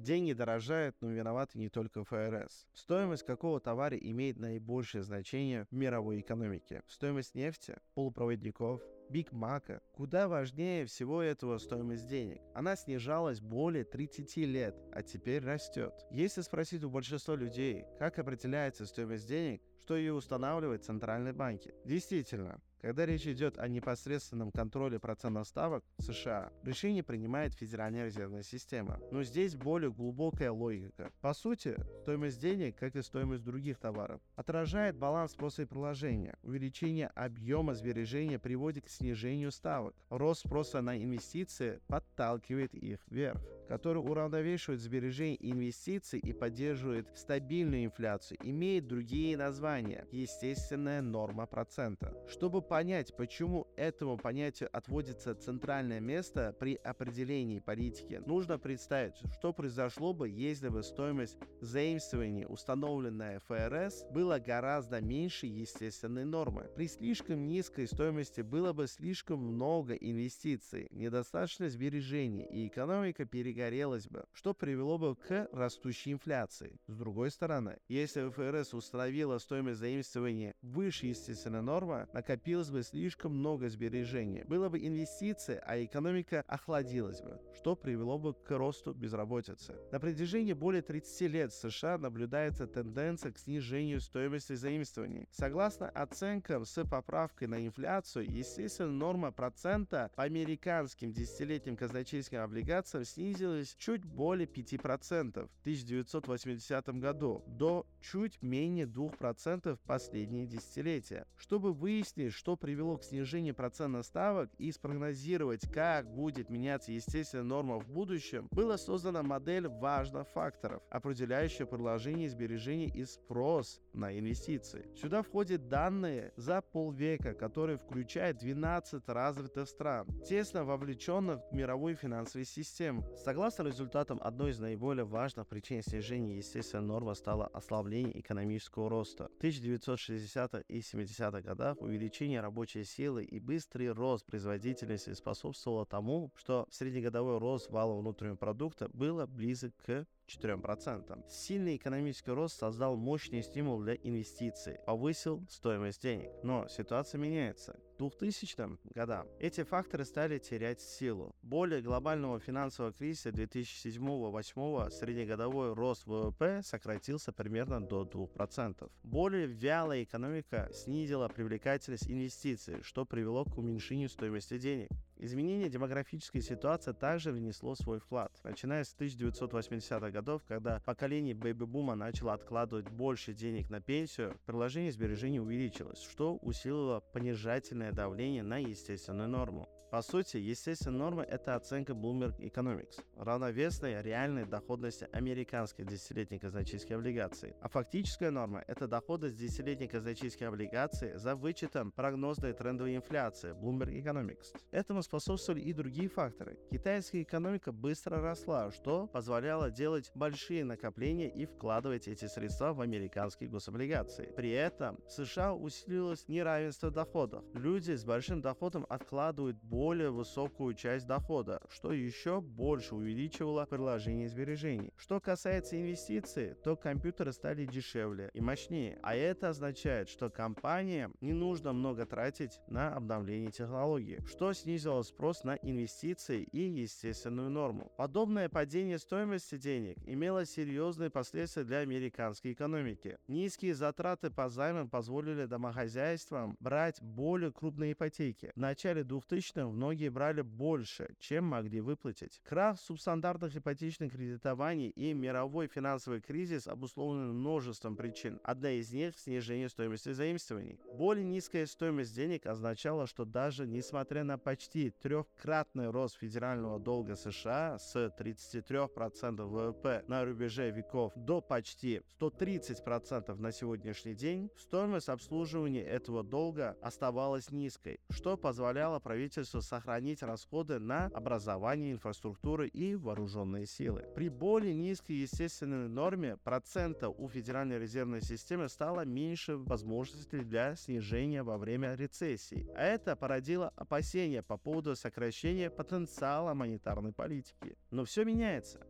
Деньги дорожают, но виноваты не только ФРС. Стоимость какого товара имеет наибольшее значение в мировой экономике? Стоимость нефти, полупроводников, Биг Мака. Куда важнее всего этого стоимость денег. Она снижалась более 30 лет, а теперь растет. Если спросить у большинства людей, как определяется стоимость денег, что ее устанавливают центральные банки. Действительно, когда речь идет о непосредственном контроле процентных ставок в США, решение принимает Федеральная резервная система. Но здесь более глубокая логика. По сути, стоимость денег, как и стоимость других товаров, отражает баланс спроса и предложения. Увеличение объема сбережения приводит к снижению ставок. Рост спроса на инвестиции подталкивает их вверх, который уравновешивает сбережения и инвестиции и поддерживает стабильную инфляцию, имеет другие названия – естественная норма процента. Чтобы понять, почему этому понятию отводится центральное место при определении политики, нужно представить, что произошло бы, если бы стоимость заимствований, установленная ФРС, была гораздо меньше естественной нормы. При слишком низкой стоимости было бы слишком много инвестиций, недостаточно сбережений, и экономика перегорелась бы, что привело бы к растущей инфляции. С другой стороны, если ФРС установила стоимость заимствования выше естественной нормы, накопилось бы слишком много сбережений, было бы инвестиции, а экономика охладилась бы, что привело бы к росту безработицы. На протяжении более 30 лет в США наблюдается тенденция к снижению стоимости заимствований. Согласно оценкам с поправкой на инфляцию, естественно, норма процента по американским десятилетним казначейским облигациям снизилась чуть более 5% в 1980 году до чуть менее 2% в последние десятилетия. Чтобы выяснить, что привело к снижению процентных ставок и спрогнозировать, как будет меняться естественная норма в будущем, была создана модель важных факторов, определяющая предложение сбережений и спрос на инвестиции. Сюда входят данные за полвека, которые включают 12 развитых стран, тесно вовлеченных в мировую финансовую систему. Согласно результатам, одной из наиболее важных причин снижения естественной нормы стало ослабление экономического роста. В 1960 и 70-х годах увеличение рабочей силы и быстрый рост производительности способствовало тому, что среднегодовой рост валового внутреннего продукта было близок к 4%. Сильный экономический рост создал мощный стимул для инвестиций, повысил стоимость денег. Но ситуация меняется. К 2000 годам эти факторы стали терять силу. Более глобального финансового кризиса 2007-2008 среднегодовой рост ВВП сократился примерно до 2%. Более вялая экономика снизила привлекательность инвестиций, что привело к уменьшению стоимости денег. Изменение демографической ситуации также внесло свой вклад. Начиная с 1980-х годов, когда поколение бэби-бума начало откладывать больше денег на пенсию, приложение сбережений увеличилось, что усилило понижательное давление на естественную норму. По сути, естественная норма – это оценка Bloomberg Economics, равновесной реальной доходности американских десятилетних казначейских облигаций. А фактическая норма – это доходность десятилетних казначейских облигаций за вычетом прогнозной трендовой инфляции Bloomberg Economics. Этому способствовали и другие факторы. Китайская экономика быстро росла, что позволяло делать большие накопления и вкладывать эти средства в американские гособлигации. При этом в США усилилось неравенство доходов. Люди с большим доходом откладывают более высокую часть дохода, что еще больше увеличивало предложение сбережений. Что касается инвестиций, то компьютеры стали дешевле и мощнее, а это означает, что компаниям не нужно много тратить на обновление технологий, что снизило спрос на инвестиции и естественную норму. Подобное падение стоимости денег имело серьезные последствия для американской экономики. Низкие затраты по займам позволили домохозяйствам брать более крупные ипотеки. В начале 2000-х многие брали больше, чем могли выплатить. Крах субстандартных ипотечных кредитований и мировой финансовый кризис обусловлены множеством причин. Одна из них – снижение стоимости заимствований. Более низкая стоимость денег означала, что даже несмотря на почти трехкратный рост федерального долга США с 33% ВВП на рубеже веков до почти 130% на сегодняшний день, стоимость обслуживания этого долга оставалась низкой, что позволяло правительству сохранить расходы на образование, инфраструктуру и вооруженные силы. При более низкой естественной норме процента у Федеральной резервной системы стало меньше возможностей для снижения во время рецессии, а это породило опасения по поводу сокращения потенциала монетарной политики. Но все меняется.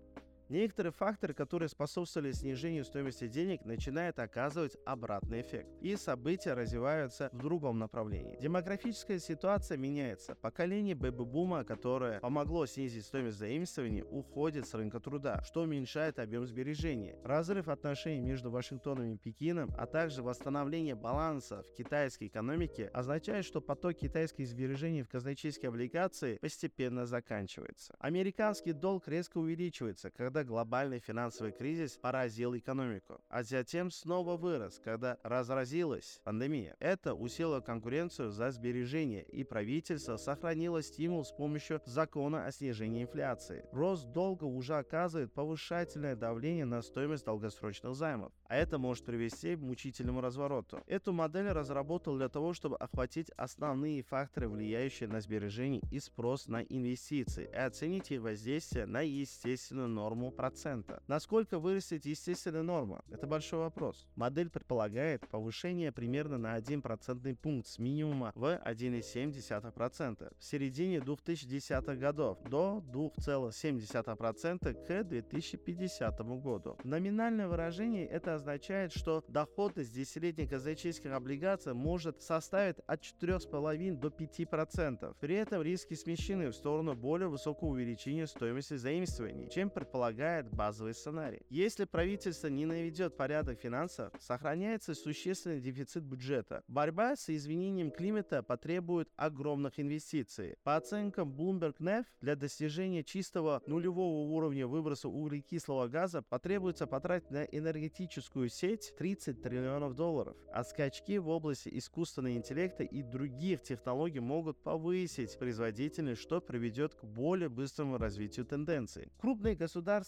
Некоторые факторы, которые способствовали снижению стоимости денег, начинают оказывать обратный эффект. И события развиваются в другом направлении. Демографическая ситуация меняется. Поколение бэби-бума, которое помогло снизить стоимость заимствований, уходит с рынка труда, что уменьшает объем сбережений. Разрыв отношений между Вашингтоном и Пекином, а также восстановление баланса в китайской экономике означает, что поток китайских сбережений в казначейские облигации постепенно заканчивается. Американский долг резко увеличивается, когда глобальный финансовый кризис поразил экономику, а затем снова вырос, когда разразилась пандемия. Это усилило конкуренцию за сбережения, и правительство сохранило стимул с помощью закона о снижении инфляции. Рост долга уже оказывает повышательное давление на стоимость долгосрочных займов, а это может привести к мучительному развороту. Эту модель разработал для того, чтобы охватить основные факторы, влияющие на сбережения и спрос на инвестиции, и оценить их воздействие на естественную норму процента. Насколько вырастет естественная норма? Это большой вопрос. Модель предполагает повышение примерно на 1 процентный пункт с минимума в 1,7% в середине 2010-х годов до 2,7% к 2050 году. В номинальном выражении это означает, что доходность десятилетних казначейских облигаций может составить от 4,5 до 5%. При этом риски смещены в сторону более высокого увеличения стоимости заимствований, чем предполагает базовый сценарий. Если правительство не наведет порядок финансов, сохраняется существенный дефицит бюджета. Борьба с изменением климата потребует огромных инвестиций. По оценкам Bloomberg NEF, для достижения чистого нулевого уровня выброса углекислого газа потребуется потратить на энергетическую сеть 30 триллионов долларов, а скачки в области искусственного интеллекта и других технологий могут повысить производительность, что приведет к более быстрому развитию тенденций. Крупные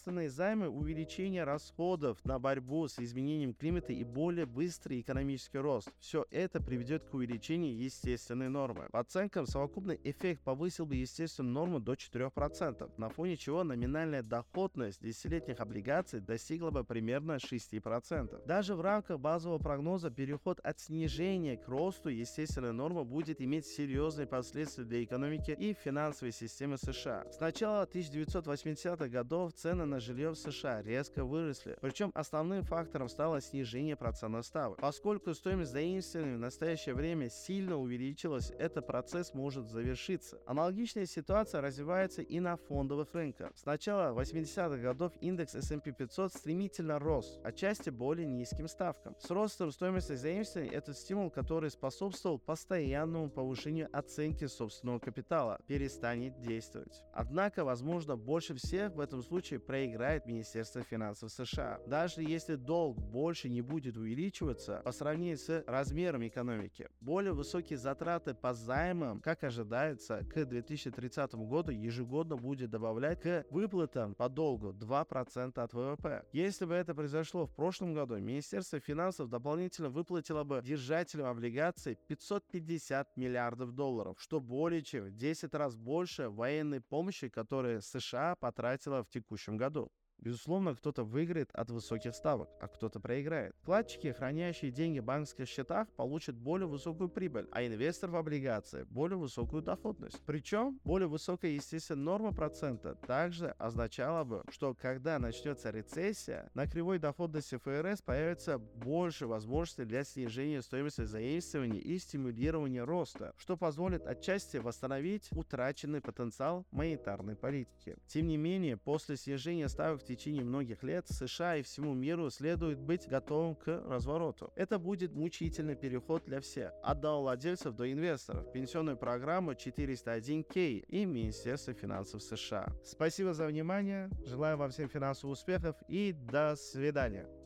государственные займы, увеличение расходов на борьбу с изменением климата и более быстрый экономический рост – все это приведет к увеличению естественной нормы. По оценкам, совокупный эффект повысил бы естественную норму до 4%, на фоне чего номинальная доходность десятилетних облигаций достигла бы примерно 6%. Даже в рамках базового прогноза переход от снижения к росту естественной нормы будет иметь серьезные последствия для экономики и финансовой системы США. С начала 1980-х годов цены на жилье в США резко выросли, причем основным фактором стало снижение процентных ставок. Поскольку стоимость заимствований в настоящее время сильно увеличилась, этот процесс может завершиться. Аналогичная ситуация развивается и на фондовых рынках. С начала 80-х годов индекс S&P 500 стремительно рос, отчасти более низким ставкам. С ростом стоимости заимствований этот стимул, который способствовал постоянному повышению оценки собственного капитала, перестанет действовать. Однако, возможно, больше всех в этом случае проиграет Министерство финансов США. Даже если долг больше не будет увеличиваться по сравнению с размером экономики, более высокие затраты по займам, как ожидается, к 2030 году ежегодно будет добавлять к выплатам по долгу 2% от ВВП. Если бы это произошло в прошлом году, Министерство финансов дополнительно выплатило бы держателям облигаций 550 миллиардов долларов, что более чем в 10 раз больше военной помощи, которую США потратила в текущем году. Безусловно, кто-то выиграет от высоких ставок, а кто-то проиграет. Вкладчики, хранящие деньги в банковских счетах, получат более высокую прибыль, а инвестор в облигации – более высокую доходность. Причем более высокая, естественно, норма процента также означала бы, что когда начнется рецессия, на кривой доходности ФРС появится больше возможностей для снижения стоимости заимствований и стимулирования роста, что позволит отчасти восстановить утраченный потенциал монетарной политики. Тем не менее, после снижения ставок в течение многих лет США и всему миру следует быть готовым к развороту. Это будет мучительный переход для всех, от владельцев до инвесторов, пенсионную программу 401k и Министерство финансов США. Спасибо за внимание, желаю вам всем финансовых успехов и до свидания.